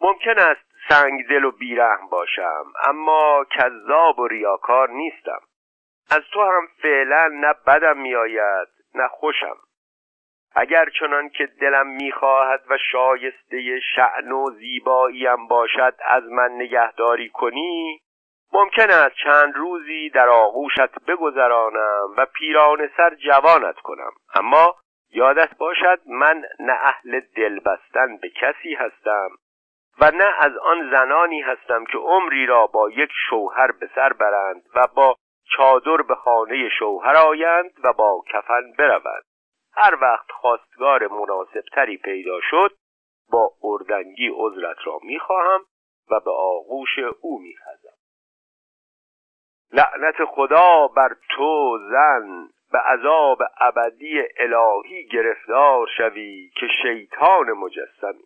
ممکن است سنگ دل و بیرحم باشم اما کذاب و ریاکار نیستم. از تو هم فعلا نه بدم میآید نه خوشم. اگر چنان که دلم می‌خواهد و شایسته شعن و زیباییم باشد از من نگهداری کنی؟ ممکن است چند روزی در آغوشت بگذرانم و پیران سر جوانت کنم. اما یادت باشد من نه اهل دل بستن به کسی هستم و نه از آن زنانی هستم که عمری را با یک شوهر به سر برند و با چادر به خانه شوهر آیند و با کفن بروند. هر وقت خواستگار مناسبتری پیدا شد با اردنگی عذرت را می‌خواهم و به آغوش او میخزم لعنت خدا بر تو زن به عذاب ابدی الهی گرفتار شوی که شیطان مجسمی.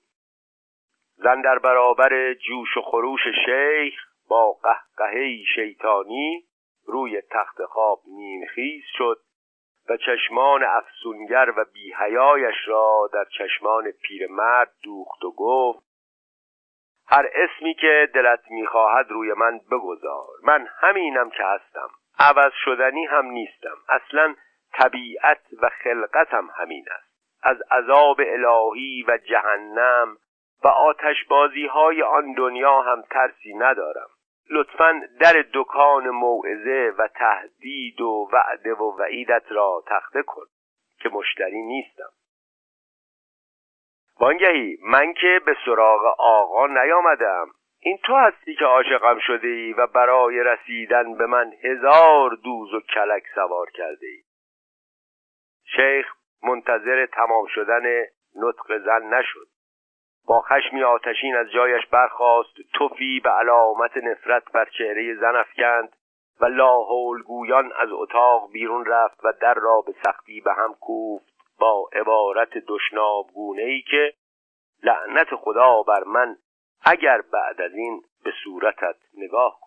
زن در برابر جوش و خروش شیخ با قهقهی شیطانی روی تخت خواب نیمخیز شد و چشمان افسونگر و بیهیایش را در چشمان پیرمرد دوخت و گفت هر اسمی که دلت می‌خواهد روی من بگذار. من همینم که هستم. عوض شدنی هم نیستم. اصلا طبیعت و خلقتم همین است. از عذاب الهی و جهنم و آتشبازی های آن دنیا هم ترسی ندارم. لطفا در دکان موعظه و تهدید و وعده و وعیدت را تخته کن که مشتری نیستم. وانگهی من که به سراغ آقا نیامدم. این تو هستی که عاشقم شده ای و برای رسیدن به من هزار دوز و کلک سوار کرده ای شیخ منتظر تمام شدن نطق زن نشد. با خشمی آتشین از جایش برخاست توفی به علامت نفرت بر چهره زن افکند و لاحول گویان از اتاق بیرون رفت و در را به سختی به هم کوفت. با عبارت دشنابگونه ای که لعنت خدا بر من اگر بعد از این به صورتت نگاه